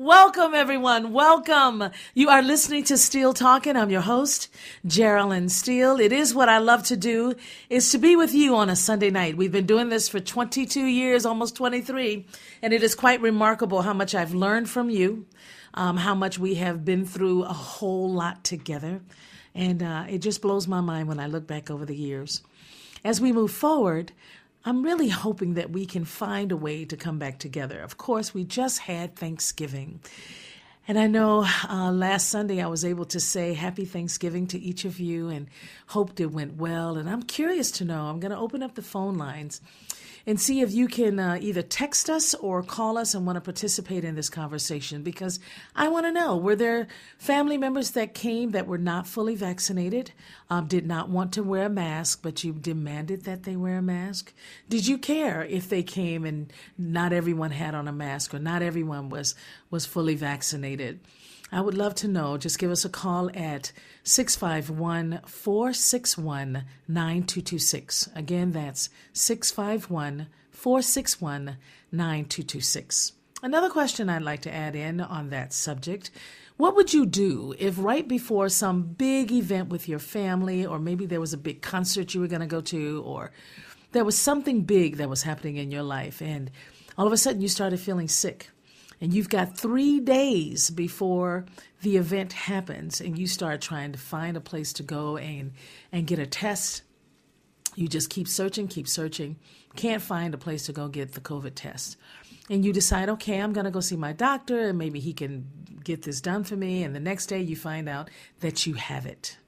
Welcome, everyone. Welcome. You are listening to Steele Talking. I'm your host, Jearlyn Steele. It is what I love to do, is to be with you on a Sunday night. We've been doing this for 22 years, almost 23, and it is quite remarkable how much I've learned from you, um, how much we have been through a whole lot together. And uh, it just blows my mind when I look back over the years. As we move forward, I'm really hoping that we can find a way to come back together. Of course, we just had Thanksgiving. And I know uh, last Sunday I was able to say happy Thanksgiving to each of you and hoped it went well. And I'm curious to know, I'm going to open up the phone lines and see if you can uh, either text us or call us and want to participate in this conversation because I want to know were there family members that came that were not fully vaccinated, um, did not want to wear a mask, but you demanded that they wear a mask? Did you care if they came and not everyone had on a mask or not everyone was was fully vaccinated? I would love to know. Just give us a call at 651 461 9226. Again, that's 651 461 9226. Another question I'd like to add in on that subject what would you do if right before some big event with your family, or maybe there was a big concert you were going to go to, or there was something big that was happening in your life, and all of a sudden you started feeling sick? And you've got three days before the event happens and you start trying to find a place to go and and get a test. You just keep searching keep searching. Can't find a place to go get the covid test. And you decide okay i'm going to go see my doctor and maybe he can get this done for me. And the next day you find out that you have it.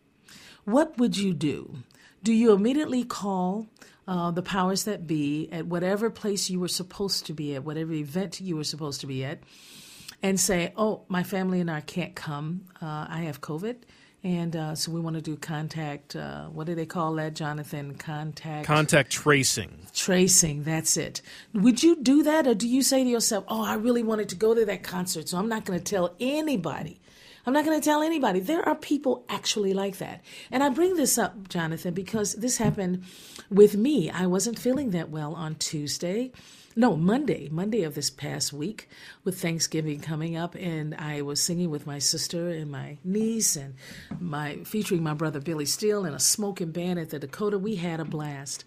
What would you do? Do you immediately call uh, the powers that be at whatever place you were supposed to be at, whatever event you were supposed to be at, and say, "Oh, my family and I can't come. Uh, I have COVID." And uh, so we want to do contact. Uh, what do they call that, Jonathan? Contact. Contact tracing. Tracing. That's it. Would you do that, or do you say to yourself, "Oh, I really wanted to go to that concert, so I'm not going to tell anybody." I'm not going to tell anybody. There are people actually like that. And I bring this up, Jonathan, because this happened with me. I wasn't feeling that well on Tuesday. No, Monday, Monday of this past week, with Thanksgiving coming up, and I was singing with my sister and my niece, and my featuring my brother Billy Steele in a smoking band at the Dakota. We had a blast,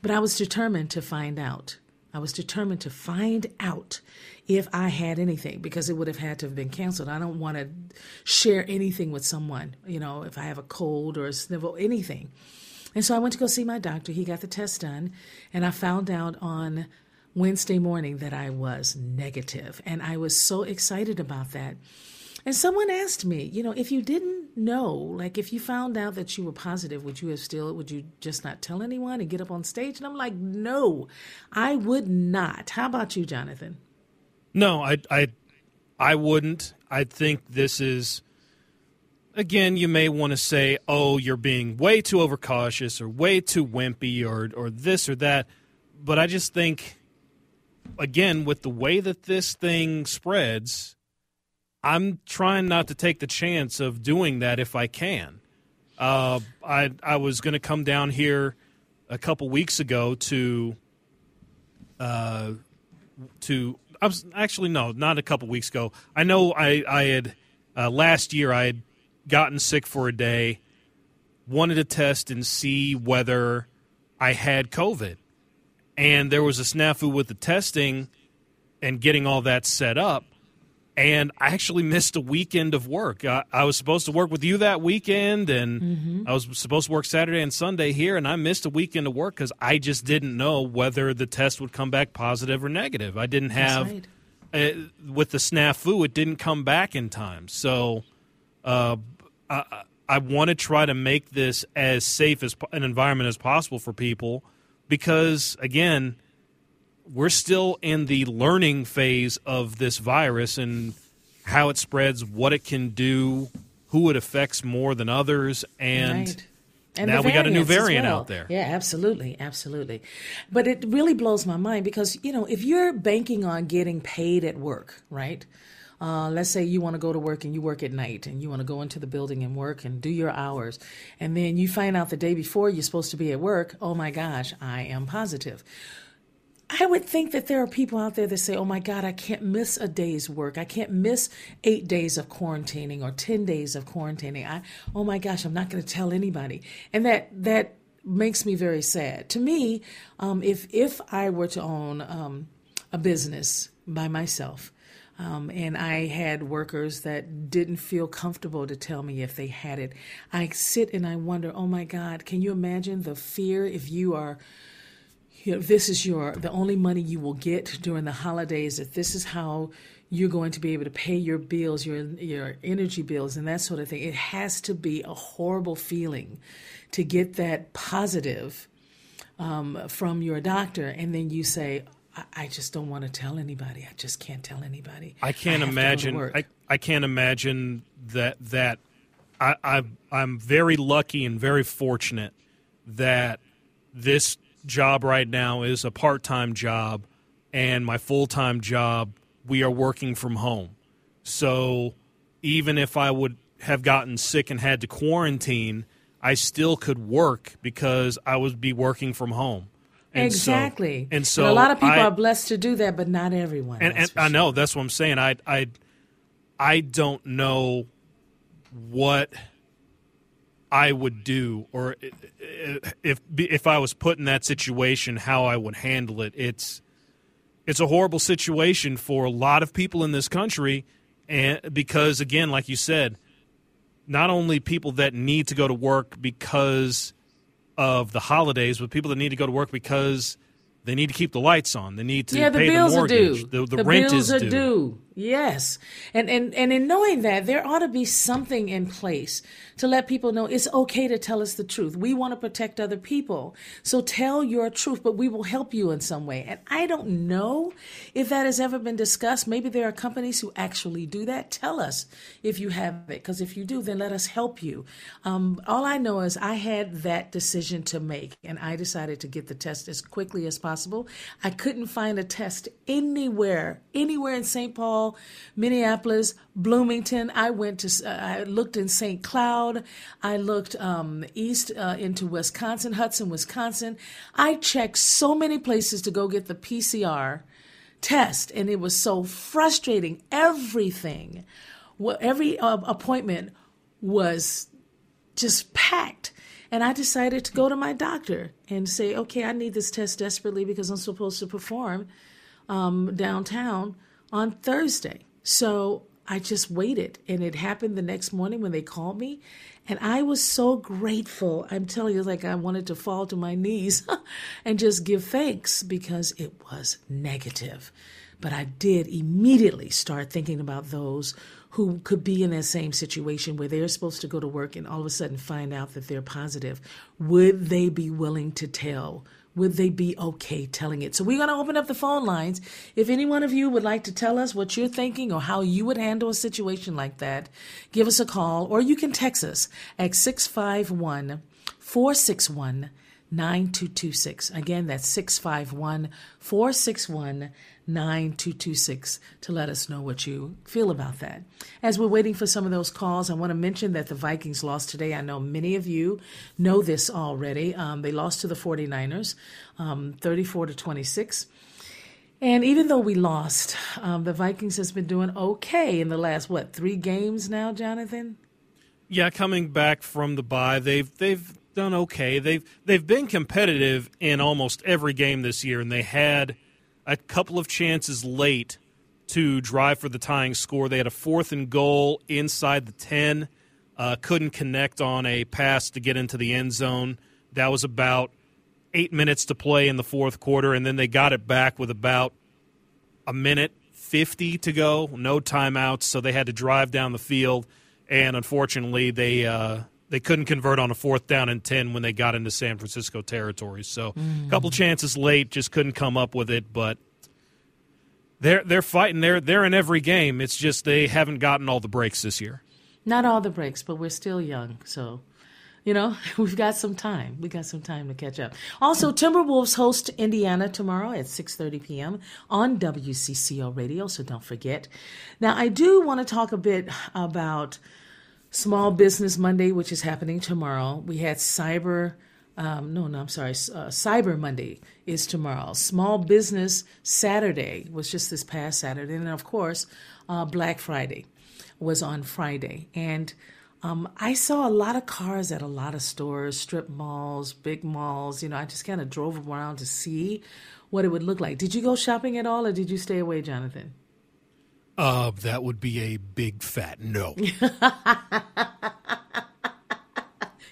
but I was determined to find out. I was determined to find out if I had anything because it would have had to have been canceled. I don't want to share anything with someone, you know, if I have a cold or a snivel, anything. And so I went to go see my doctor. He got the test done, and I found out on Wednesday morning that I was negative, and I was so excited about that. And someone asked me, you know, if you didn't know, like if you found out that you were positive, would you have still, would you just not tell anyone and get up on stage? And I'm like, no, I would not. How about you, Jonathan? No, I, I, I wouldn't. I think this is. Again, you may want to say, "Oh, you're being way too overcautious, or way too wimpy, or or this or that," but I just think, again, with the way that this thing spreads, I'm trying not to take the chance of doing that if I can. Uh, I I was going to come down here a couple weeks ago to uh, to I was actually no, not a couple weeks ago. I know I I had uh, last year I had gotten sick for a day, wanted to test and see whether I had COVID, and there was a snafu with the testing and getting all that set up. And I actually missed a weekend of work. I, I, was supposed to work with you that weekend, and mm-hmm. I was supposed to work Saturday and Sunday here, and I missed a weekend of work because I just didn't know whether the test would come back positive or negative. I didn't have, right. uh, with the snafu, it didn't come back in time. So uh, I, I want to try to make this as safe as an environment as possible for people because, again, we're still in the learning phase of this virus and how it spreads, what it can do, who it affects more than others, and. Right. And now we got a new variant well. out there. Yeah, absolutely, absolutely. But it really blows my mind because you know if you're banking on getting paid at work, right? Uh, let's say you want to go to work and you work at night and you want to go into the building and work and do your hours, and then you find out the day before you're supposed to be at work. Oh my gosh, I am positive. I would think that there are people out there that say, oh my God, I can't miss a day's work. I can't miss eight days of quarantining or 10 days of quarantining. I, oh my gosh, I'm not going to tell anybody. And that, that makes me very sad. To me, um, if, if I were to own um, a business by myself, um, and I had workers that didn't feel comfortable to tell me if they had it. I sit and I wonder, oh my God, can you imagine the fear if you are you know, this is your the only money you will get during the holidays. That this is how you're going to be able to pay your bills, your your energy bills, and that sort of thing. It has to be a horrible feeling to get that positive um, from your doctor, and then you say, I, I just don't want to tell anybody. I just can't tell anybody. I can't I imagine. I, I can't imagine that that I, I I'm very lucky and very fortunate that this job right now is a part time job, and my full time job, we are working from home. So even if I would have gotten sick and had to quarantine, I still could work because I would be working from home. And exactly. So, and so and a lot of people I, are blessed to do that, but not everyone. And, and I know that's what I'm saying. I I I don't know what I would do, or if if I was put in that situation, how I would handle it. It's it's a horrible situation for a lot of people in this country, and because again, like you said, not only people that need to go to work because of the holidays, but people that need to go to work because they need to keep the lights on. They need to yeah, the pay bills the mortgage. Are due. The, the, the rent bills is are due. Yes. And, and, and in knowing that, there ought to be something in place to let people know it's okay to tell us the truth. We want to protect other people. So tell your truth, but we will help you in some way. And I don't know if that has ever been discussed. Maybe there are companies who actually do that. Tell us if you have it, because if you do, then let us help you. Um, all I know is I had that decision to make, and I decided to get the test as quickly as possible. I couldn't find a test anywhere, anywhere in St. Paul Minneapolis, Bloomington. I went to, uh, I looked in St. Cloud. I looked um, east uh, into Wisconsin, Hudson, Wisconsin. I checked so many places to go get the PCR test, and it was so frustrating. Everything, every uh, appointment was just packed. And I decided to go to my doctor and say, okay, I need this test desperately because I'm supposed to perform um, downtown on Thursday. So I just waited, and it happened the next morning when they called me. And I was so grateful. I'm telling you, like I wanted to fall to my knees and just give thanks because it was negative. But I did immediately start thinking about those who could be in that same situation where they're supposed to go to work and all of a sudden find out that they're positive. Would they be willing to tell would they be okay telling it? So we're going to open up the phone lines. If any one of you would like to tell us what you're thinking or how you would handle a situation like that, give us a call or you can text us at 651 461 9226. Again, that's 651 461 9226 to let us know what you feel about that. As we're waiting for some of those calls, I want to mention that the Vikings lost today. I know many of you know this already. Um, they lost to the 49ers, um, 34 to 26. And even though we lost, um, the Vikings has been doing okay in the last what three games now, Jonathan? Yeah, coming back from the bye, they've they've done okay. They've they've been competitive in almost every game this year, and they had a couple of chances late to drive for the tying score. They had a fourth and goal inside the 10. Uh, couldn't connect on a pass to get into the end zone. That was about eight minutes to play in the fourth quarter, and then they got it back with about a minute 50 to go, no timeouts, so they had to drive down the field, and unfortunately, they uh, they couldn't convert on a fourth down and 10 when they got into San Francisco territory. So mm. a couple chances late, just couldn't come up with it, but they're they're fighting. They're they're in every game. It's just they haven't gotten all the breaks this year. Not all the breaks, but we're still young, so you know we've got some time. We got some time to catch up. Also, Timberwolves host Indiana tomorrow at 6:30 p.m. on WCCO radio. So don't forget. Now, I do want to talk a bit about Small Business Monday, which is happening tomorrow. We had Cyber. Um, no, no, I'm sorry. Uh, Cyber Monday is tomorrow. Small Business Saturday was just this past Saturday. And of course, uh, Black Friday was on Friday. And um, I saw a lot of cars at a lot of stores, strip malls, big malls. You know, I just kind of drove around to see what it would look like. Did you go shopping at all or did you stay away, Jonathan? Uh, that would be a big fat no.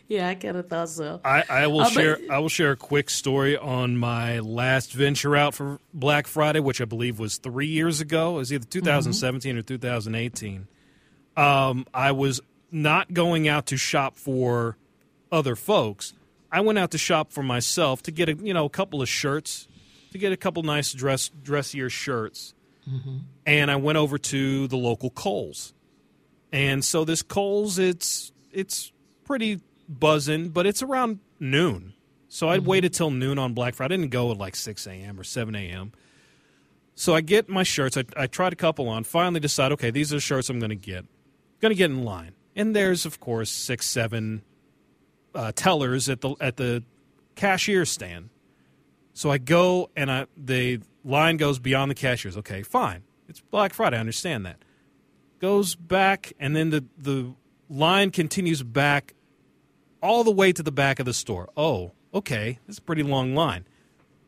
yeah, I kind of thought so. I, I will uh, share. But, I will share a quick story on my last venture out for Black Friday, which I believe was three years ago. It was either 2017 mm-hmm. or 2018. Um, I was not going out to shop for other folks. I went out to shop for myself to get a you know a couple of shirts, to get a couple nice dress dressier shirts Mm-hmm. And I went over to the local Kohl's. And so this Kohl's, it's it's pretty buzzing, but it's around noon. So I mm-hmm. waited till noon on Black Friday. I didn't go at like 6 a.m. or 7 a.m. So I get my shirts. I, I tried a couple on. Finally decide, okay, these are the shirts I'm going to get. Going to get in line. And there's, of course, six, seven uh, tellers at the at the cashier stand. So I go and I the line goes beyond the cashiers. Okay, fine. It's Black Friday. I understand that. Goes back, and then the, the line continues back all the way to the back of the store. Oh, okay. It's a pretty long line.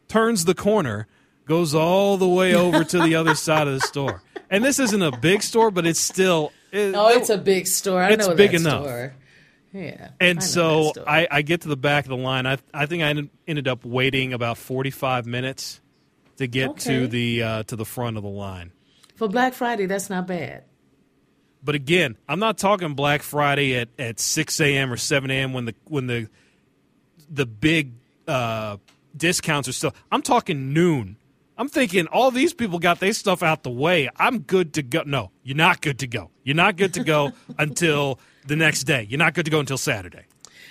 Turns the corner, goes all the way over to the other side of the store. And this isn't a big store, but it's still. It, oh, it's a big store. I it's know big enough. Store. Yeah. And I so I, I get to the back of the line. I, I think I ended up waiting about 45 minutes to get okay. to the uh, to the front of the line. For Black Friday, that's not bad. But again, I'm not talking Black Friday at, at 6 a.m. or 7 a.m. when the when the the big uh, discounts are still. I'm talking noon. I'm thinking all these people got their stuff out the way. I'm good to go. No, you're not good to go. You're not good to go until the next day. You're not good to go until Saturday.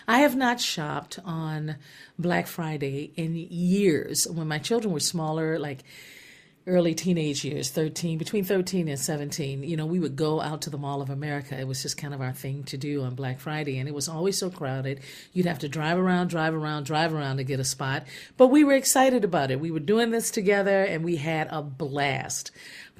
I have not shopped on Black Friday in years. When my children were smaller, like early teenage years 13 between 13 and 17 you know we would go out to the mall of america. It was just kind of our thing to do on black friday and it was always so crowded. You'd have to drive around drive around drive around to get a spot. But we were excited about it. We were doing this together and we had a blast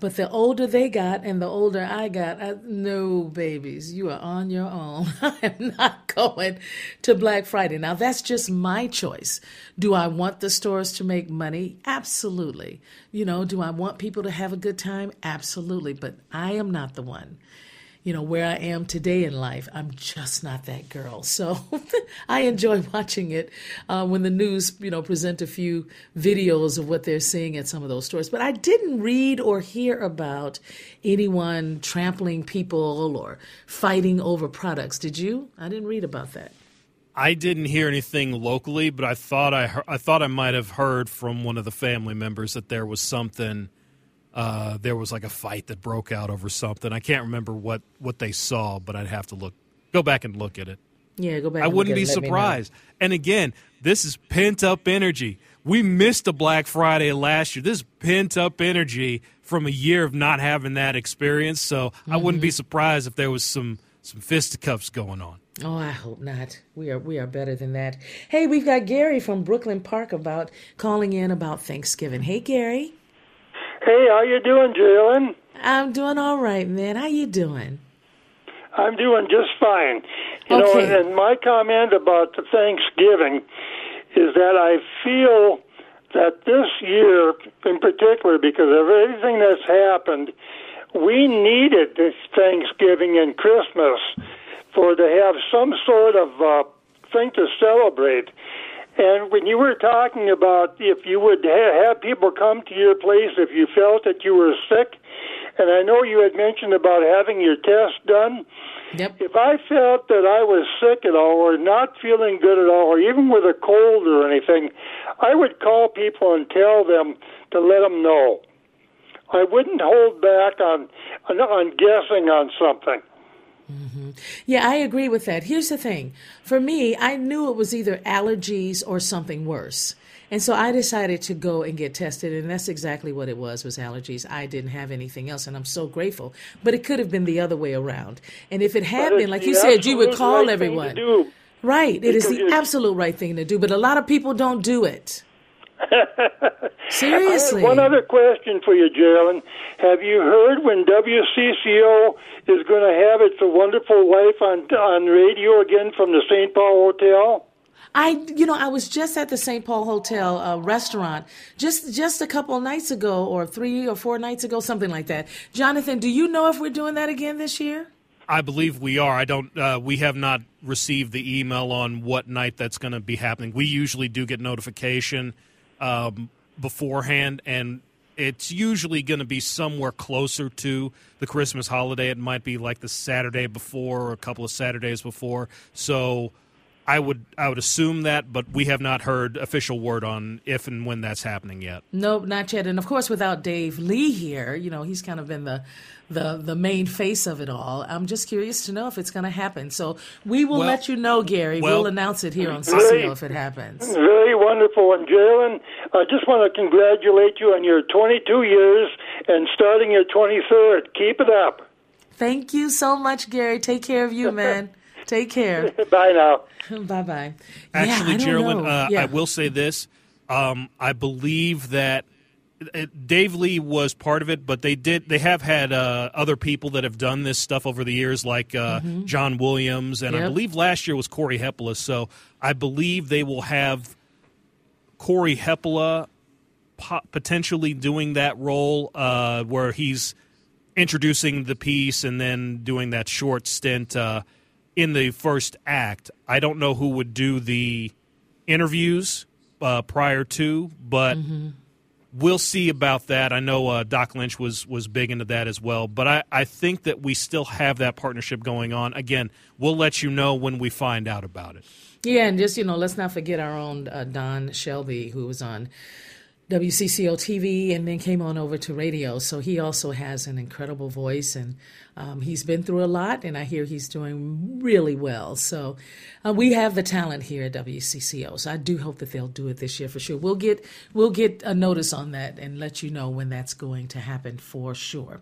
but the older they got and the older I got, I, no, babies, you are on your own. I am not going to Black Friday. Now, that's just my choice. Do I want the stores to make money? Absolutely. You know, do I want people to have a good time? Absolutely. But I am not the one you know, where I am today in life. I'm just not that girl. So I enjoy watching it uh, when the news, you know, present a few videos of what they're seeing at some of those stores. But I didn't read or hear about anyone trampling people or fighting over products. Did you? I didn't read about that. I didn't hear anything locally, but I thought I, I thought I might have heard from one of the family members that there was something – uh, there was like a fight that broke out over something. I can't remember what, what they saw, but I'd have to look, go back and look at it. Yeah, go back. I wouldn't be surprised. And again, this is pent up energy. We missed a Black Friday last year. This is pent up energy from a year of not having that experience. So mm-hmm. I wouldn't be mm-hmm. surprised if there was some some fisticuffs going on. Oh, I hope not. We are we are better than that. Hey, we've got Gary from Brooklyn Park about calling in about Thanksgiving. Hey, Gary. Hey, how you doing, Jearlyn? I'm doing all right, man. How you doing? I'm doing just fine. You okay. know, and my comment about the Thanksgiving is that I feel that this year in particular, because of everything that's happened, we needed this Thanksgiving and Christmas for to have some sort of uh, thing to celebrate. And when you were talking about if you would ha- have people come to your place if you felt that you were sick, and I know you had mentioned about having your test done. Yep. If I felt that I was sick at all or not feeling good at all or even with a cold or anything, I would call people and tell them to let them know. I wouldn't hold back on on, on guessing on something. Mm-hmm. Yeah, I agree with that. Here's the thing for me, I knew it was either allergies or something worse. And so I decided to go and get tested, and that's exactly what it was, was allergies. I didn't have anything else, and I'm so grateful. But it could have been the other way around. And if it had been, like you said, you would call right everyone. Right. It is Because the absolute right thing to do, but a lot of people don't do it. I Seriously. one other question for you, Jearlyn. Have you heard when WCCO is going to have its A Wonderful Life on on radio again from the St. Paul Hotel? I, you know, I was just at the St. Paul Hotel uh, restaurant just just a couple nights ago, or three or four nights ago, something like that. Jonathan, do you know if we're doing that again this year? I believe we are. I don't. Uh, we have not received the email on what night that's going to be happening. We usually do get notification um, beforehand, and it's usually going to be somewhere closer to the Christmas holiday. It might be like the Saturday before, or a couple of Saturdays before. So. I would I would assume that, but we have not heard official word on if and when that's happening yet. Nope, not yet. And of course, without Dave Lee here, you know, he's kind of been the the the main face of it all. I'm just curious to know if it's going to happen. So we will Well- let you know, Gary. well- we'll announce it here on Great. CCO if it happens. Very wonderful. And Jearlyn, I just want to congratulate you on your 22 years and starting your 23rd. Keep it up. Thank you so much, Gary. Take care of you, man. Take care. Bye now. bye bye. Actually, yeah, I don't Jearlyn, uh, yeah. I will say this. Um, I believe that uh, Dave Lee was part of it, but they did. They have had uh, other people that have done this stuff over the years, like uh, John Williams, and I Mm-hmm. Believe last year was Kory Hepola. So I believe they will have Kory Hepola po- potentially doing that role uh, where he's introducing the piece and then doing that short stint uh, in the first act. I don't know who would do the interviews uh, prior to, but we'll see about that. I know uh, Doc Lynch was was big into that as well, but I, I think that we still have that partnership going on. Again, we'll let you know when we find out about it. Yeah, and just you know, let's not forget our own uh, Don Shelby, who was on WCCO TV and then came on over to radio. So he also has an incredible voice, and um, he's been through a lot, and I hear he's doing really well. So uh, we have the talent here at WCCO. So I do hope that they'll do it this year for sure. We'll get we'll get a notice on that and let you know when that's going to happen for sure.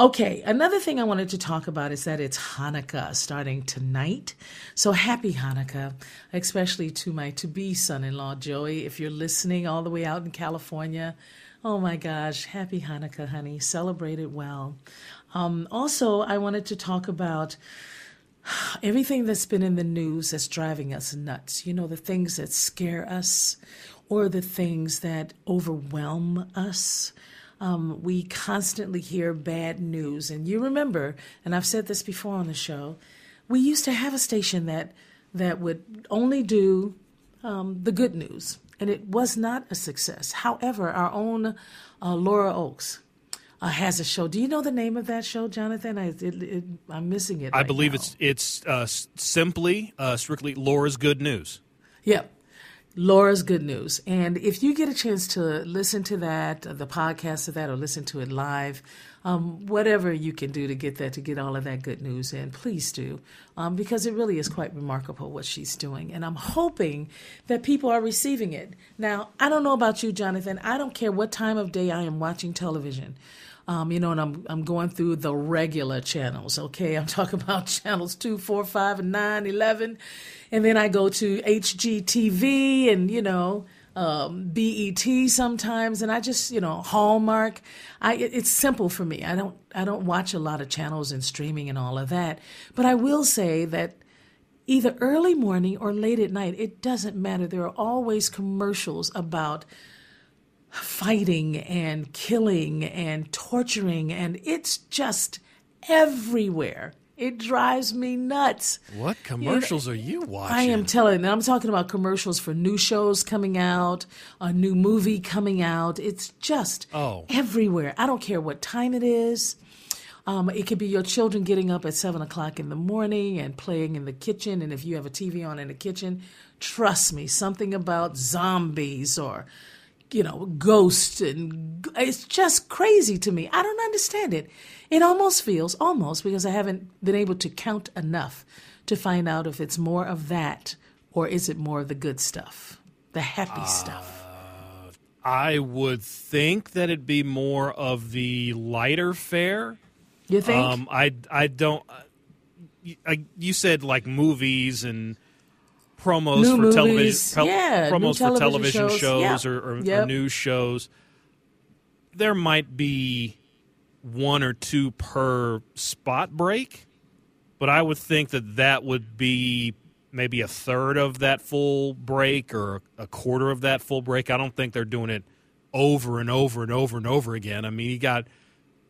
Okay, another thing I wanted to talk about is that it's Hanukkah starting tonight. So happy Hanukkah, especially to my to be son in law, Joey. If you're listening all the way out in California, oh my gosh, happy Hanukkah, honey. Celebrate it well. Um, also, I wanted to talk about everything that's been in the news that's driving us nuts. You know, the things that scare us or the things that overwhelm us. Um, we constantly hear bad news. And you remember, and I've said this before on the show, we used to have a station that that would only do um, the good news, and it was not a success. However, our own uh, Laura Oakes uh, has a show. Do you know the name of that show, Jonathan? I, am missing it. I right believe now. it's it's uh, simply uh, strictly Laura's Good News. Yep. Laura's Good News. And if you get a chance to listen to that, the podcast of that, or listen to it live, um, whatever you can do to get that, to get all of that good news in, please do, um, because it really is quite remarkable what she's doing. And I'm hoping that people are receiving it. Now, I don't know about you, Jonathan. I don't care what time of day I am watching television. Um, you know, and I'm I'm going through the regular channels. Okay, I'm talking about channels two, four, five, and nine, eleven, and then I go to HGTV and you know um, BET sometimes, and I just you know Hallmark. I it, it's simple for me. I don't I don't watch a lot of channels and streaming and all of that, but I will say that either early morning or late at night, it doesn't matter. There are always commercials about fighting and killing and torturing, and it's just everywhere. It drives me nuts. What commercials you know, are you watching? I am telling. You, I'm talking about commercials for new shows coming out, a new movie coming out. It's just oh. everywhere. I don't care what time it is. Um, it could be your children getting up at seven o'clock in the morning and playing in the kitchen. And if you have a TV on in the kitchen, trust me, something about zombies or you know, ghosts and it's just crazy to me. I don't understand it. It almost feels almost because I haven't been able to count enough to find out if it's more of that or is it more of the good stuff, the happy uh, stuff. I would think that it'd be more of the lighter fare. You think? Um, I I don't. I, you said like movies and promos new for movies. television, pel- yeah, promos for television shows, shows yeah. or, or, yep. or news shows. There might be one or two per spot break, but I would think that that would be maybe a third of that full break or a quarter of that full break. I don't think they're doing it over and over and over and over again. I mean, you got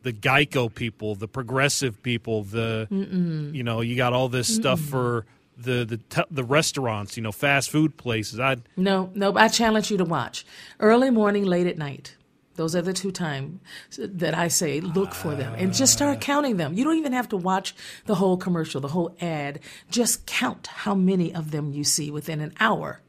the Geico people, the progressive people, the Mm-mm. you know, you got all this stuff Mm-mm. for the the the restaurants, you know, fast food places. I no, no. I challenge you to watch early morning, late at night. Those are the two times that I say look for them and just start ah. counting them. You don't even have to watch the whole commercial, the whole ad. Just count how many of them you see within an hour,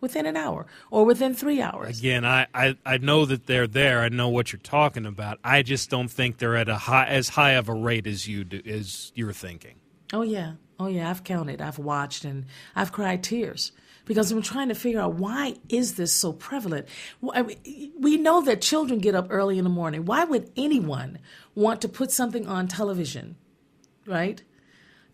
within an hour, or within three hours. Again, I, I, I know that they're there. I know what you're talking about. I just don't think they're at a high as high of a rate as you do, as you're thinking. Oh yeah, oh yeah. I've counted, I've watched, and I've cried tears because I'm trying to figure out why is this so prevalent. We know that children get up early in the morning. Why would anyone want to put something on television, right,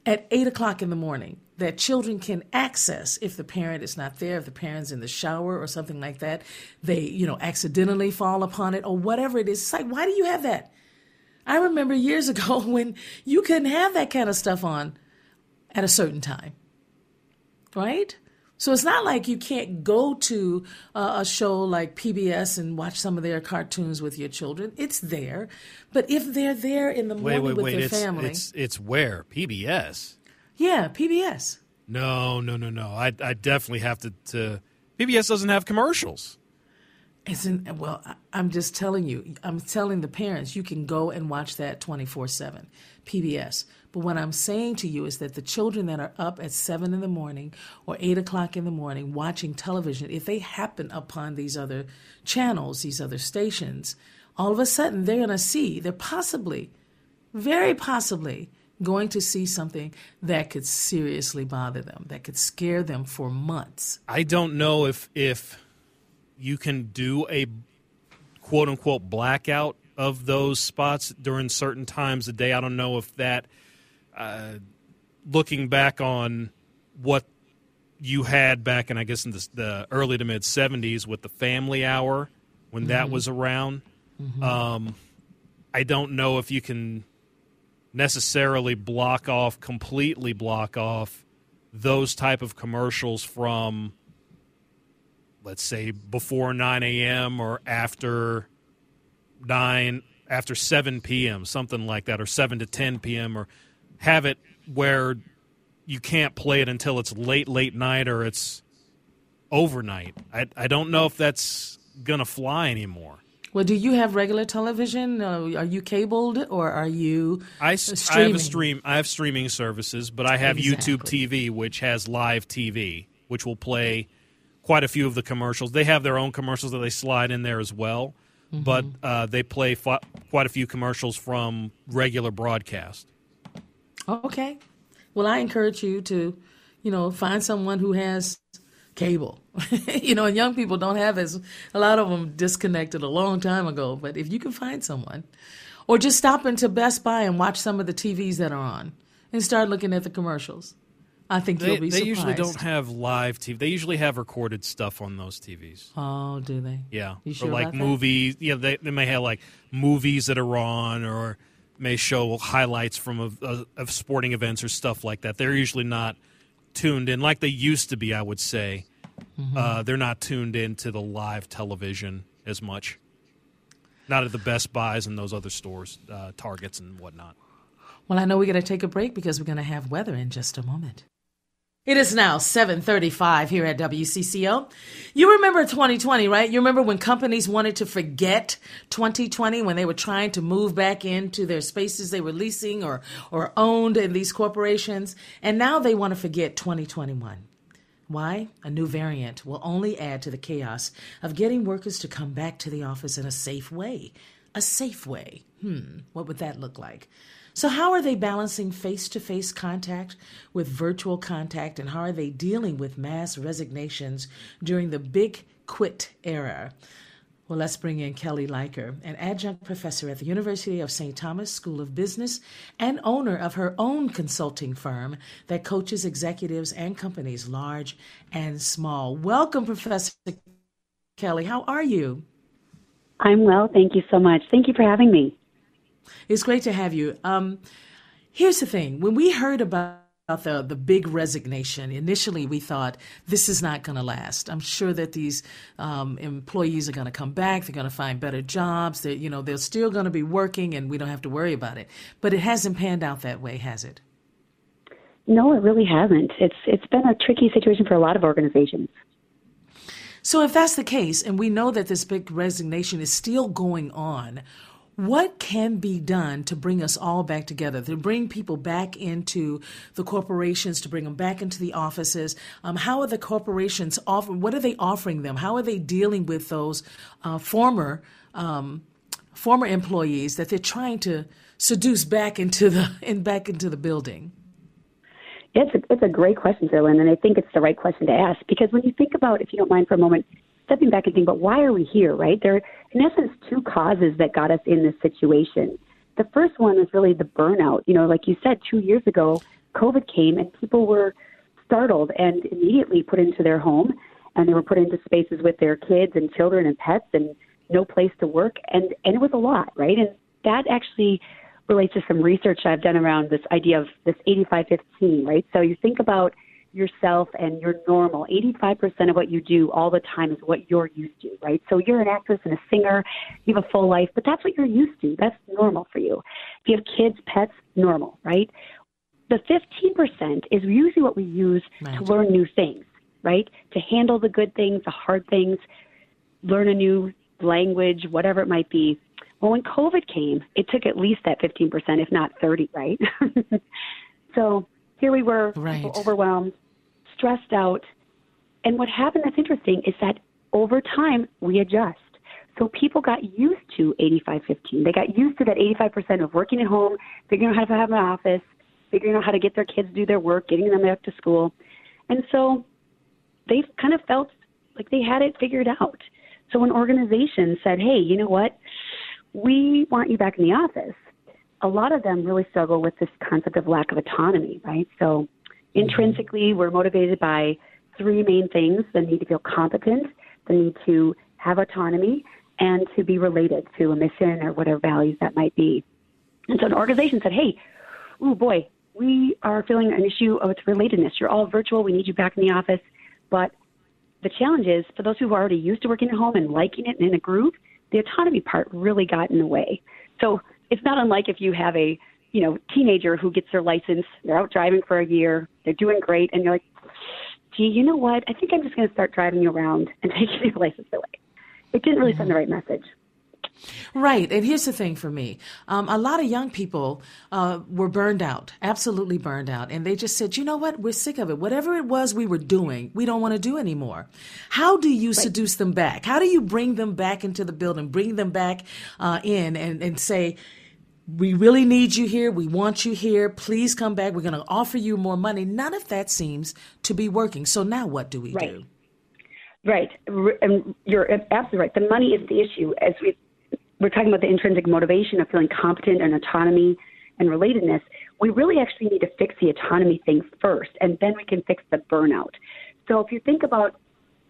at eight o'clock in the morning that children can access if the parent is not there, if the parent's in the shower or something like that, they you know accidentally fall upon it or whatever it is. It's like why do you have that? I remember years ago when you couldn't have that kind of stuff on at a certain time, right? So it's not like you can't go to a show like PBS and watch some of their cartoons with your children. It's there, but if they're there in the morning wait, wait, with wait. their it's, family, it's it's where PBS. Yeah, PBS. No, no, no, no. I I definitely have to. to PBS doesn't have commercials. Isn't well? I'm just telling you. I'm telling the parents you can go and watch that 24 seven PBS. But what I'm saying to you is that the children that are up at seven in the morning or eight o'clock in the morning watching television, if they happen upon these other channels, these other stations, all of a sudden they're going to see, they're possibly, very possibly, going to see something that could seriously bother them, that could scare them for months. I don't know if if you can do a quote unquote blackout of those spots during certain times of day. I don't know if that, uh, looking back on what you had back in, I guess, in the, the early to mid 70s with the family hour when that Mhm. was around. Mhm. Um, I don't know if you can necessarily block off, completely block off those type of commercials from, let's say, before 9 a.m. or after 9, after 7 p.m., something like that, or 7 to 10 p.m., or have it where you can't play it until it's late, late night or it's overnight. I, I don't know if that's going to fly anymore. Well, do you have regular television? Uh, are you cabled or are you I, I streaming? have a stream. I have streaming services, but I have YouTube TV, which has live TV, which will play quite a few of the commercials. They have their own commercials that they slide in there as well, but Mm-hmm. uh, they play fi- quite a few commercials from regular broadcast. Okay. Well, I encourage you to, you know, find someone who has cable. you know, and young people don't have as a lot of them disconnected a long time ago. But if you can find someone, or just stop into Best Buy and watch some of the TVs that are on, and start looking at the commercials, I think They, you'll be surprised. they surprised. usually don't have live TV. They usually have recorded stuff on those TVs. Oh, do they? Yeah, You or like about that? movies. Yeah, they they may have like movies that are on, or may show highlights from of, of, of sporting events or stuff like that. They're usually not tuned in like they used to be. I would say Mm-hmm. uh, they're not tuned into the live television as much. Not at the Best Buys and those other stores, uh, Targets and whatnot. Well, I know we're going to take a break because we're going to have weather in just a moment. It is now 7:35 here at WCCO. You remember 2020, right? You remember when companies wanted to forget 2020 when they were trying to move back into their spaces they were leasing or or owned in these corporations, and now they want to forget 2021. Why? A new variant will only add to the chaos of getting workers to come back to the office in a safe way. A safe way. Hmm, what would that look like? So, how are they balancing face to face contact with virtual contact, and how are they dealing with mass resignations during the big quit era? Well, let's bring in Kelly Leiker, an adjunct professor at the University of St. Thomas School of Business and owner of her own consulting firm that coaches executives and companies large and small. Welcome, Professor Kelly. How are you? I'm well. Thank you so much. Thank you for having me. It's great to have you. Um, here's the thing: when we heard about the the big resignation, initially we thought this is not going to last. I'm sure that these um, employees are going to come back. They're going to find better jobs. That you know they're still going to be working, and we don't have to worry about it. But it hasn't panned out that way, has it? No, it really hasn't. It's it's been a tricky situation for a lot of organizations. So if that's the case, and we know that this big resignation is still going on, what can be done to bring us all back together, to bring people back into the corporations, to bring them back into the offices? Um, how are the corporations offering? What are they offering them? How are they dealing with those uh, former um, former employees that they're trying to seduce back into the and back into the building? It's a, it's a great question, Jearlyn, and I think it's the right question to ask because when you think about, if you don't mind for a moment, stepping back and think about why are we here, right? There in essence, two causes that got us in this situation. The first one is really the burnout. You know, like you said, two years ago, COVID came and people were startled and immediately put into their home, and they were put into spaces with their kids and children and pets and no place to work, and and it was a lot, right? And that actually relates to some research I've done around this idea of this 85-15, right? So you think about yourself and your normal. 85% of what you do all the time is what you're used to, right? So you're an actress and a singer, you have a full life, but that's what you're used to. That's normal for you. If you have kids, pets, normal, right? The 15% is usually what we use to learn new things, right? To handle the good things, the hard things, learn a new language, whatever it might be. Well, when COVID came, it took at least that 15%, if not 30, right? so here we were, people overwhelmed, stressed out. And what happened that's interesting is that over time, we adjust. So people got used to 85-15. They got used to that 85% of working at home, figuring out how to have an office, figuring out how to get their kids to do their work, getting them back to school. And so they kind of felt like they had it figured out. So when organizations said, hey, you know what? we want you back in the office, a lot of them really struggle with this concept of lack of autonomy, right? So intrinsically, we're motivated by three main things the need to feel competent, the need to have autonomy, and to be related to a mission or whatever values that might be. And so an organization said, hey, oh boy, we are feeling an issue of relatedness. You're all virtual. We need you back in the office. But the challenge is for those who are already used to working at home and liking it and in a group, the autonomy part really got in the way. So it's not unlike if you have a you know teenager who gets their license, they're out driving for a year, they're doing great, and you're like, gee, you know what? I think I'm just going to start driving you around and taking your license away. It didn't really send the right message. Right. And here's the thing for me um, a lot of young people uh, were burned out, absolutely burned out. And they just said, you know what? We're sick of it. Whatever it was we were doing, we don't want to do anymore. How do you right. seduce them back? How do you bring them back into the building, bring them back uh, in and, and say, we really need you here. We want you here. Please come back. We're going to offer you more money. None of that seems to be working. So now what do we right. do? Right. And you're absolutely right. The money is the issue. As we we're talking about the intrinsic motivation of feeling competent and autonomy and relatedness, we really actually need to fix the autonomy thing first, and then we can fix the burnout. So if you think about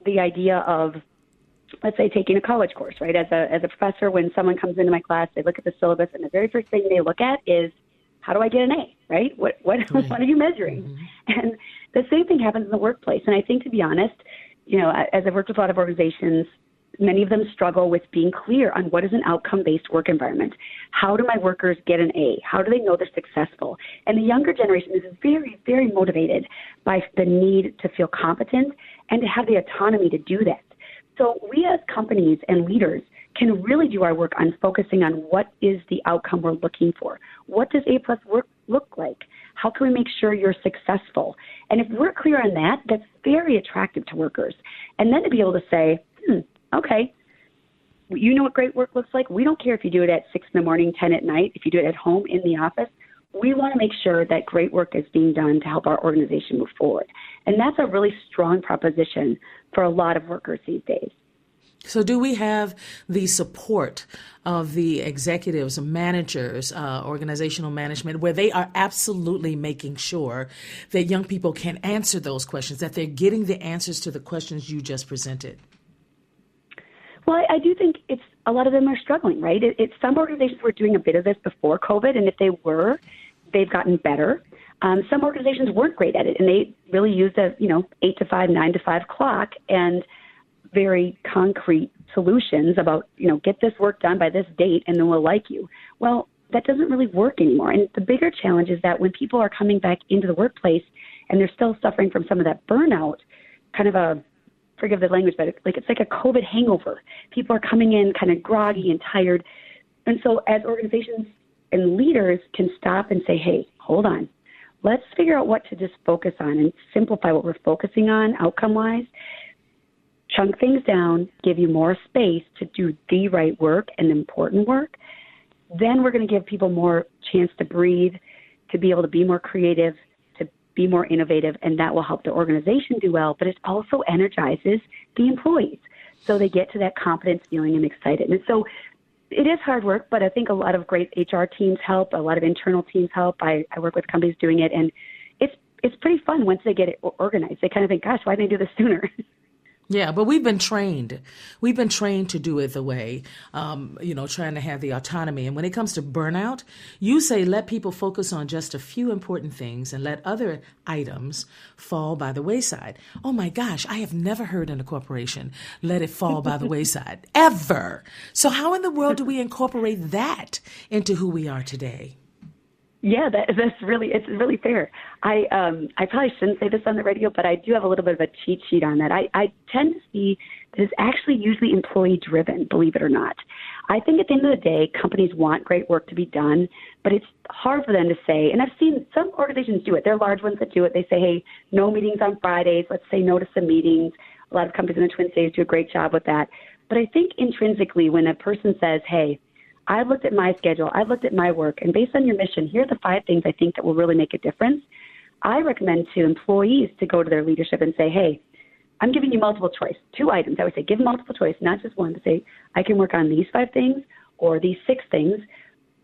the idea of let's say taking a college course, right? As a as a professor, when someone comes into my class, they look at the syllabus, and the very first thing they look at is how do I get an A, right? What what right. what are you measuring? Mm-hmm. And the same thing happens in the workplace. And I think, to be honest, you know, as I've worked with a lot of organizations, many of them struggle with being clear on what is an outcome based work environment. How do my workers get an A? How do they know they're successful? And the younger generation is very, very motivated by the need to feel competent and to have the autonomy to do that. So we as companies and leaders can really do our work on focusing on what is the outcome we're looking for. What does A plus work look like? How can we make sure you're successful? And if we're clear on that, that's very attractive to workers. And then to be able to say, hmm, okay, you know what great work looks like. We don't care if you do it at six in the morning, ten at night. If you do it at home in the office, we want to make sure that great work is being done to help our organization move forward. And that's a really strong proposition for a lot of workers these days. So, do we have the support of the executives, managers, uh, organizational management, where they are absolutely making sure that young people can answer those questions, that they're getting the answers to the questions you just presented? Well, I, I do think it's a lot of them are struggling, right? It, it's some organizations were doing a bit of this before COVID, and if they were, they've gotten better. Um, some organizations weren't great at it, and they really used a you know eight to five, nine to five clock, and very concrete solutions about you know get this work done by this date, and then we'll like you. Well, that doesn't really work anymore. And the bigger challenge is that when people are coming back into the workplace and they're still suffering from some of that burnout, kind of a forgive the language, but like it's like a COVID hangover. People are coming in kind of groggy and tired. And so as organizations and leaders can stop and say, hey, hold on. Let's figure out what to just focus on and simplify what we're focusing on outcome wise. Chunk things down, give you more space to do the right work and important work. Then we're going to give people more chance to breathe, to be able to be more creative, to be more innovative, and that will help the organization do well, but it also energizes the employees. So they get to that confidence feeling and excited. And so it is hard work, but I think a lot of great HR teams help, a lot of internal teams help. I, I work with companies doing it, and it's it's pretty fun once they get it organized. They kind of think, gosh, why didn't I do this sooner? Yeah, but we've been trained. We've been trained to do it the way, um, you know, trying to have the autonomy. And when it comes to burnout, you say let people focus on just a few important things and let other items fall by the wayside. Oh my gosh, I have never heard in a corporation let it fall by the wayside ever. So how in the world do we incorporate that into who we are today? Yeah, that, that's really it's really fair. I um I probably shouldn't say this on the radio, but I do have a little bit of a cheat sheet on that. I I tend to see that it's actually usually employee driven, believe it or not. I think at the end of the day, companies want great work to be done, but it's hard for them to say. And I've seen some organizations do it. They're large ones that do it. They say, hey, no meetings on Fridays. Let's say no to some meetings. A lot of companies in the Twin Cities do a great job with that. But I think intrinsically, when a person says, hey, I've looked at my schedule, I've looked at my work, and based on your mission, here are the five things I think that will really make a difference. I recommend to employees to go to their leadership and say, hey, I'm giving you multiple choice, two items. I would say give multiple choice, not just one, to say, I can work on these five things, or these six things,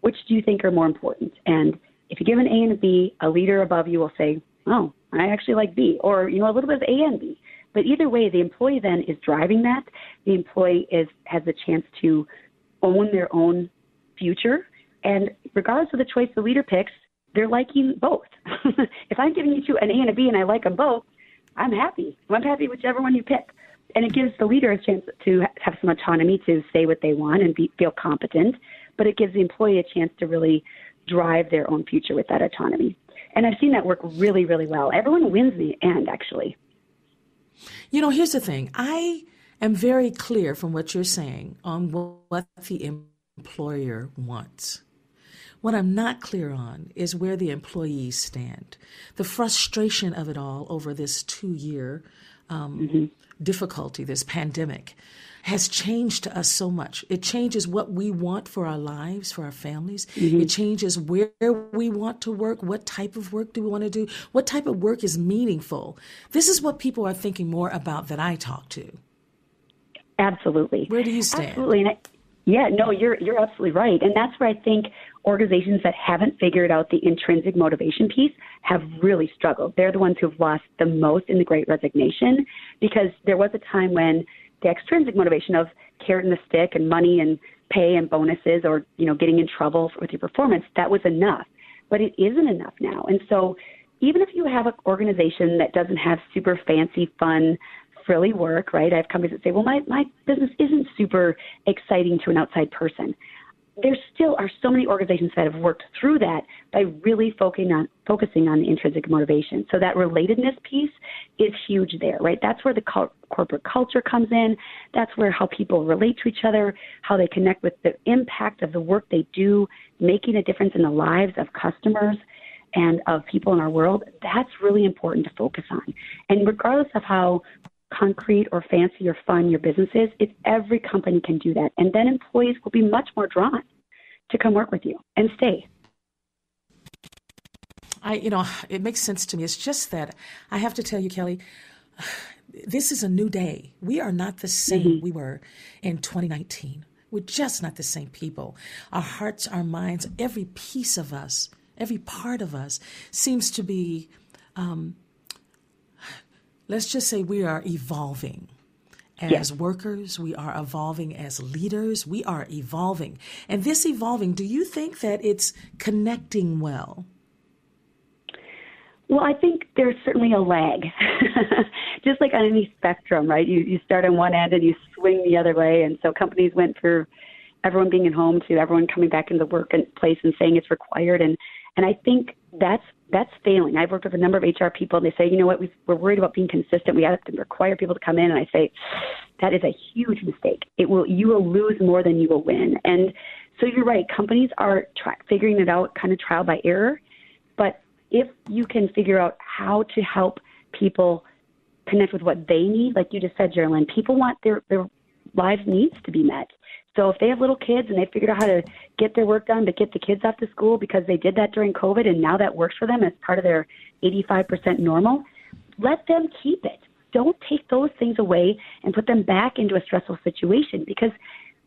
which do you think are more important? And if you give an A and a B, a leader above you will say, oh, I actually like B, or, you know, a little bit of A and B. But either way, the employee then is driving that. The employee is has the chance to own their own future. And regardless of the choice the leader picks, they're liking both. if I'm giving you two an A and a B and I like them both, I'm happy. I'm happy whichever one you pick. And it gives the leader a chance to have some autonomy to say what they want and be, feel competent, but it gives the employee a chance to really drive their own future with that autonomy. And I've seen that work really, really well. Everyone wins in the end, actually. You know, here's the thing. I am very clear from what you're saying on what the employer wants. What I'm not clear on is where the employees stand. The frustration of it all over this two year um, mm-hmm. difficulty, this pandemic, has changed to us so much. It changes what we want for our lives, for our families. Mm-hmm. It changes where we want to work, what type of work do we want to do, what type of work is meaningful. This is what people are thinking more about that I talk to. Absolutely. Where do you stand? Absolutely. I, yeah, no, you're you're absolutely right, and that's where I think organizations that haven't figured out the intrinsic motivation piece have really struggled. They're the ones who've lost the most in the Great Resignation, because there was a time when the extrinsic motivation of carrot and the stick and money and pay and bonuses or you know getting in trouble with your performance that was enough but it isn't enough now and so even if you have an organization that doesn't have super fancy fun frilly work right i have companies that say well my my business isn't super exciting to an outside person there still are so many organizations that have worked through that by really focusing on focusing on the intrinsic motivation. So that relatedness piece is huge there, right? That's where the co- corporate culture comes in. That's where how people relate to each other, how they connect with the impact of the work they do, making a difference in the lives of customers and of people in our world. That's really important to focus on. And regardless of how concrete or fancy or fun your business is, if every company can do that, and then employees will be much more drawn to come work with you and stay. I, you know, it makes sense to me. It's just that I have to tell you, Kelly, this is a new day. We are not the same mm-hmm. we were in 2019. We're just not the same people. Our hearts, our minds, every piece of us, every part of us seems to be um, let's just say we are evolving as yes. workers, we are evolving as leaders, we are evolving. And this evolving, do you think that it's connecting well? Well, I think there's certainly a lag. Just like on any spectrum, right? You you start on one end and you swing the other way and so companies went for everyone being at home to everyone coming back into the workplace and saying it's required and and I think that's that's failing. I've worked with a number of HR people, and they say, you know what, we, we're worried about being consistent. We have to require people to come in, and I say, that is a huge mistake. It will you will lose more than you will win. And so you're right. Companies are try, figuring it out, kind of trial by error. But if you can figure out how to help people connect with what they need, like you just said, Jearlyn, people want their their lives needs to be met. So if they have little kids and they figured out how to get their work done, but get the kids off to school because they did that during COVID and now that works for them as part of their 85% normal, let them keep it. Don't take those things away and put them back into a stressful situation because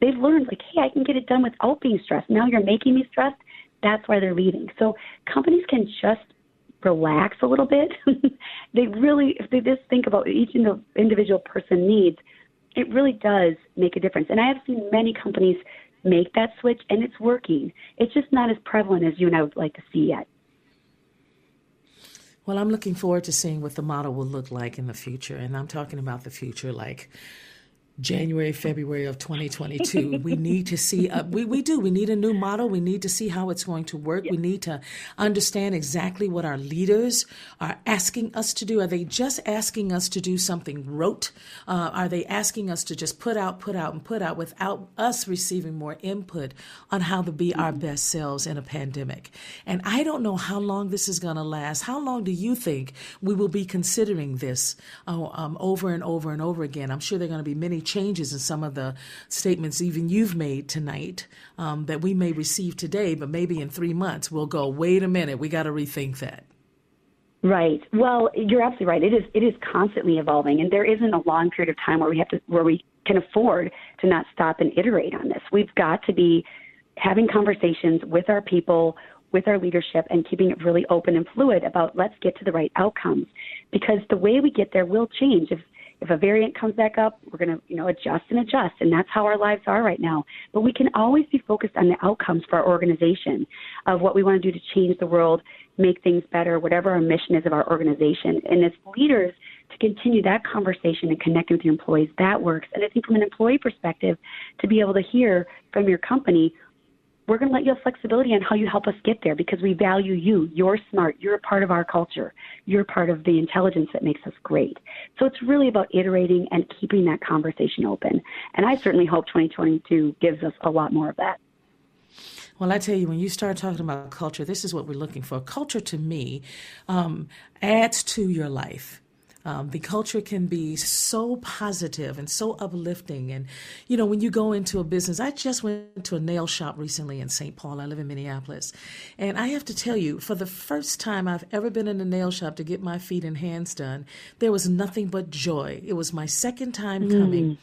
they've learned like, hey, I can get it done without being stressed. Now you're making me stressed. That's why they're leaving. So companies can just relax a little bit. they really, if they just think about each individual person needs, it really does make a difference. And I have seen many companies make that switch, and it's working. It's just not as prevalent as you and I would like to see yet. Well, I'm looking forward to seeing what the model will look like in the future. And I'm talking about the future like January, February of 2022. we need to see, uh, we, we do, we need a new model. We need to see how it's going to work. We need to understand exactly what our leaders are asking us to do. Are they just asking us to do something rote? Uh, are they asking us to just put out, put out, and put out without us receiving more input on how to be our best selves in a pandemic? And I don't know how long this is going to last. How long do you think we will be considering this uh, um, over and over and over again? I'm sure there are going to be many changes in some of the statements even you've made tonight um, that we may receive today, but maybe in three months we'll go, wait a minute, we got to rethink that. Right. Well, you're absolutely right. It is it is constantly evolving, and there isn't a long period of time where we have to where we can afford to not stop and iterate on this. We've got to be having conversations with our people, with our leadership, and keeping it really open and fluid about let's get to the right outcomes. Because the way we get there will change. If if a variant comes back up, we're going to, you know, adjust and adjust, and that's how our lives are right now. But we can always be focused on the outcomes for our organization of what we want to do to change the world, make things better, whatever our mission is of our organization. And as leaders, to continue that conversation and connecting with your employees, that works. And I think from an employee perspective, to be able to hear from your company we're going to let you have flexibility on how you help us get there because we value you. You're smart. You're a part of our culture. You're part of the intelligence that makes us great. So it's really about iterating and keeping that conversation open. And I certainly hope 2022 gives us a lot more of that. Well, I tell you, when you start talking about culture, this is what we're looking for. Culture, to me, um, adds to your life. Um, the culture can be so positive and so uplifting. And, you know, when you go into a business, I just went to a nail shop recently in St. Paul. I live in Minneapolis. And I have to tell you, for the first time I've ever been in a nail shop to get my feet and hands done, there was nothing but joy. It was my second time coming.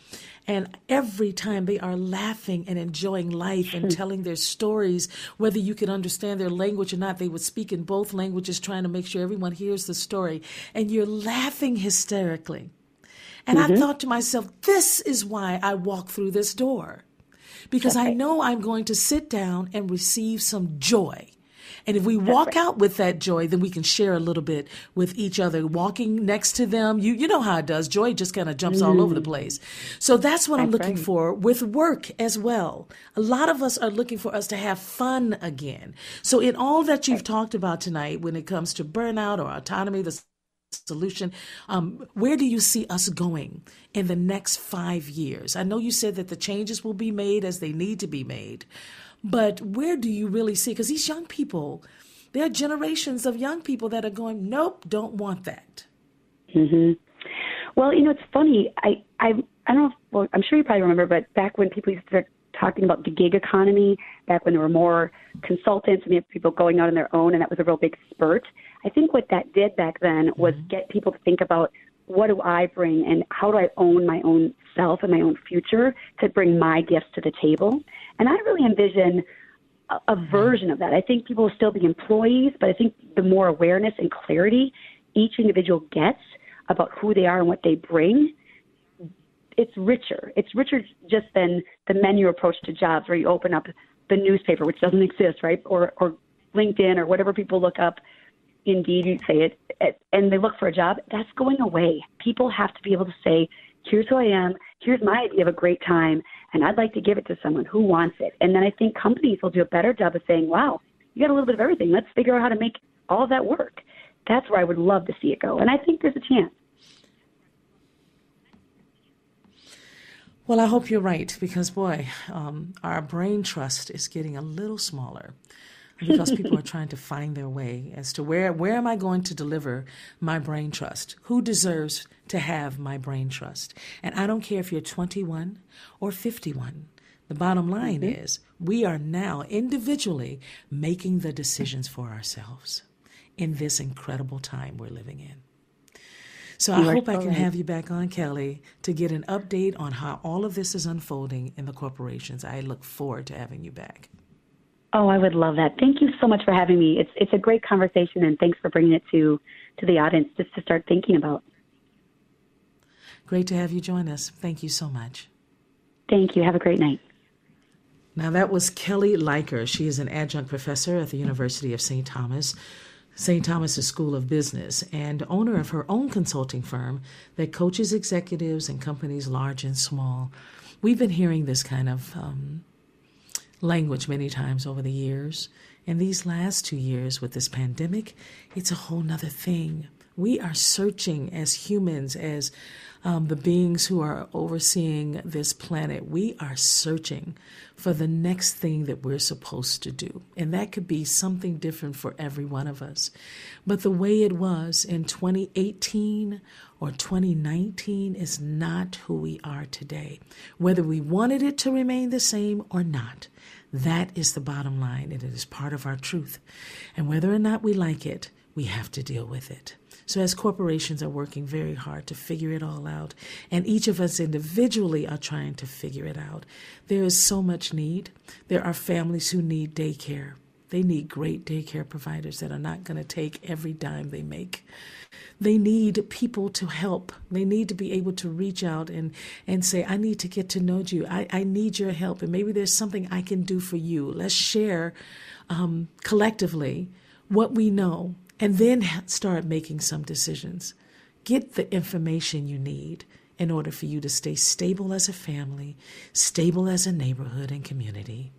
And every time they are laughing and enjoying life and telling their stories, whether you can understand their language or not, they would speak in both languages, trying to make sure everyone hears the story. And you're laughing hysterically. And mm-hmm. I thought to myself, this is why I walk through this door. Because I know I'm going to sit down and receive some joy. And if we walk out with that joy, then we can share a little bit with each other. Walking next to them, you you know how it does. Joy just kind of jumps mm. all over the mm. place. So that's what that's I'm looking right. for with work as well. A lot of us are looking for us to have fun again. So in all that you've talked about tonight, when it comes to burnout or autonomy, the solution. Um, where do you see us going in the next five years? I know you said that the changes will be made as they need to be made, but where do you really see? Because these young people, there are generations of young people that are going, nope, don't want that. Mm-hmm. Well, you know, it's funny. I, I, I don't know. If, well, I'm sure you probably remember, but back when people used to start talking about the gig economy, back when there were more consultants and people going out on their own, and that was a real big spurt. I think what that did back then was mm-hmm. get people to think about what do I bring and how do I own my own self and my own future to bring my gifts to the table. And I really envision a, a mm-hmm. version of that. I think people will still be employees, but I think the more awareness and clarity each individual gets about who they are and what they bring, it's richer. It's richer just than the menu approach to jobs where you open up the newspaper, which doesn't exist, right? Or, or LinkedIn or whatever people look up Indeed, you say it, and they look for a job, that's going away. People have to be able to say, here's who I am, here's my idea of a great time, and I'd like to give it to someone who wants it. And then I think companies will do a better job of saying, wow, you got a little bit of everything. Let's figure out how to make all that work. That's where I would love to see it go. And I think there's a chance. Well, I hope you're right because, boy, um, our brain trust is getting a little smaller because people are trying to find their way as to where where am I going to deliver my brain trust? Who deserves to have my brain trust? And I don't care if you're 21 or 51. The bottom line mm-hmm. is we are now individually making the decisions for ourselves in this incredible time we're living in. So I hope I can have you back on, Kelly, to get an update on how all of this is unfolding in the corporations. I look forward to having you back. Oh, I would love that. Thank you so much for having me. It's it's a great conversation, and thanks for bringing it to to the audience just to start thinking about. Great to have you join us. Thank you so much. Thank you. Have a great night. Now that was Kelly Leiker. She is an adjunct professor at the University of St. Thomas. St. Thomas's School of Business and owner of her own consulting firm that coaches executives and companies large and small. We've been hearing this kind of um, language many times over the years. And these last two years with this pandemic, it's a whole nother thing. We are searching as humans, as um, the beings who are overseeing this planet, we are searching for the next thing that we're supposed to do. And that could be something different for every one of us. But the way it was in 2018 or 2019 is not who we are today. Whether we wanted it to remain the same or not, that is the bottom line, and it is part of our truth. And whether or not we like it, we have to deal with it. So, as corporations are working very hard to figure it all out, and each of us individually are trying to figure it out, there is so much need. There are families who need daycare. They need great daycare providers that are not going to take every dime they make. They need people to help. They need to be able to reach out and, and say, I need to get to know you. I, I need your help. And maybe there's something I can do for you. Let's share um, collectively what we know and then start making some decisions. Get the information you need in order for you to stay stable as a family, stable as a neighborhood and community,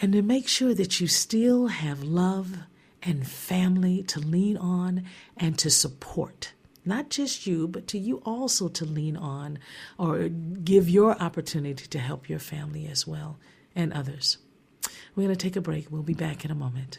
and to make sure that you still have love and family to lean on and to support. Not just you, but to you also to lean on or give your opportunity to help your family as well and others. We're going to take a break. We'll be back in a moment.